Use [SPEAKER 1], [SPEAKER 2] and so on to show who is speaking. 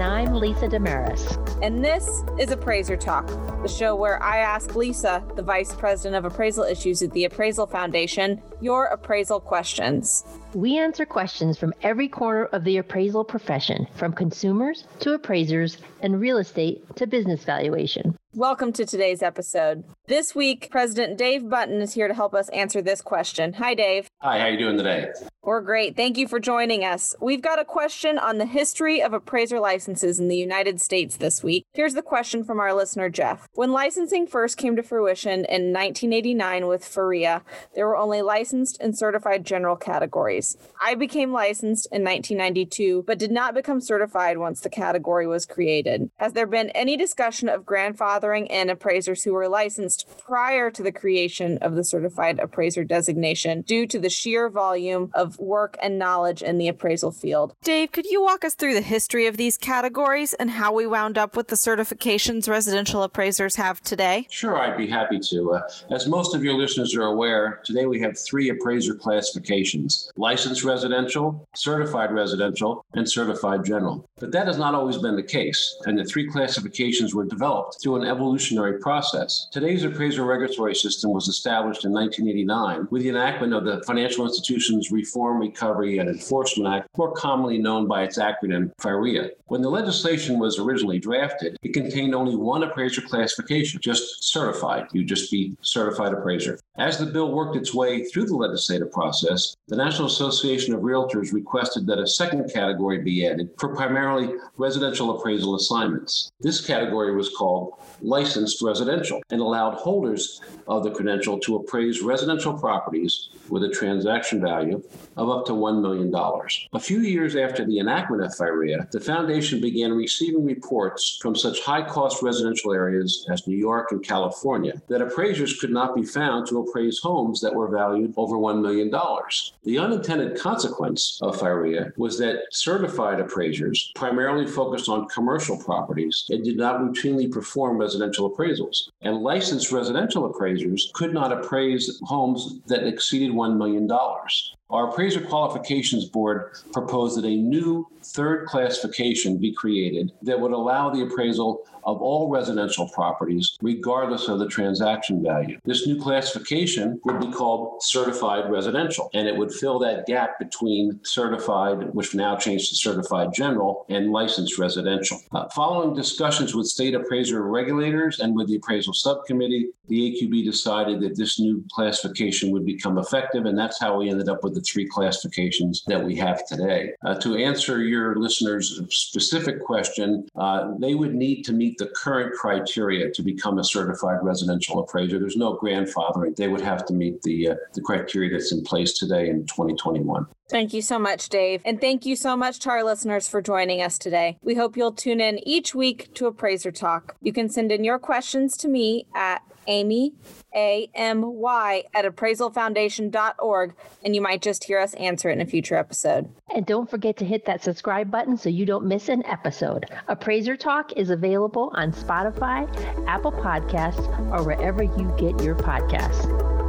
[SPEAKER 1] And I'm Lisa Desmarais.
[SPEAKER 2] And this is Appraiser Talk, the show where I ask Lisa, the Vice President of Appraisal Issues at the Appraisal Foundation, your appraisal questions.
[SPEAKER 1] We answer questions from every corner of the appraisal profession, from consumers to appraisers and real estate to business valuation.
[SPEAKER 2] Welcome to today's episode. This week, President Dave Bunton is here to help us answer this question. Hi, Dave.
[SPEAKER 3] Hi, how you doing today?
[SPEAKER 2] We're great. Thank you for joining us. We've got a question on the history of appraiser licenses in the United States this week. Here's the question from our listener, Jeff. When licensing first came to fruition in 1989 with FIRREA, there were only licensed and certified general categories. I became licensed in 1992, but did not become certified once the category was created. Has there been any discussion of grandfathering in appraisers who were licensed prior to the creation of the certified appraiser designation due to the sheer volume of work and knowledge in the appraisal field.
[SPEAKER 4] Dave, could you walk us through the history of these categories and how we wound up with the certifications residential appraisers have today?
[SPEAKER 3] Sure, I'd be happy to. Uh, as most of your listeners are aware, today we have three appraiser classifications licensed residential, certified residential, and certified general. But that has not always been the case, and the three classifications were developed through an evolutionary process. Today's appraiser regulatory system was established in 1989 with the enactment of the Financial Institutions Reform, Recovery, and Enforcement Act, more commonly known by its acronym FIRREA. When the legislation was originally drafted, it contained only one appraiser classification, just certified. You'd just be certified appraiser. As the bill worked its way through the legislative process, the National Association of Realtors requested that a second category be added for primarily residential appraisal assignments. This category was called licensed residential and allowed holders of the credential to appraise residential properties with a transaction value of up to $1 million. A few years after the enactment of FIRREA, the foundation began receiving reports from such high cost residential areas as New York and California that appraisers could not be found to appraise homes that were valued over $1 million. The unintended consequence of FIRREA was that certified appraisers primarily focused on commercial properties and did not routinely perform residential appraisals. And licensed residential appraisers could not appraise homes that exceeded $1 million. Our Appraiser Qualifications Board proposed that a new third classification be created that would allow the appraisal of all residential properties, regardless of the transaction value. This new classification would be called certified residential, and it would fill that gap between certified, which now changed to certified general, and licensed residential. Uh, following discussions with state appraiser regulators and with the appraisal subcommittee, the AQB decided that this new classification would become effective, and that's how we ended up with the three classifications that we have today. Uh, to answer your listeners' specific question, uh, they would need to meet the current criteria to become a certified residential appraiser. There's no grandfathering. They would have to meet the uh, the criteria that's in place today in 2021.
[SPEAKER 2] Thank you so much, Dave. And thank you so much to our listeners for joining us today. We hope you'll tune in each week to Appraiser Talk. You can send in your questions to me at Amy, A M Y, at appraisalfoundation.org, and you might just hear us answer it in a future episode.
[SPEAKER 1] And don't forget to hit that subscribe button so you don't miss an episode. Appraiser Talk is available on Spotify, Apple Podcasts, or wherever you get your podcasts.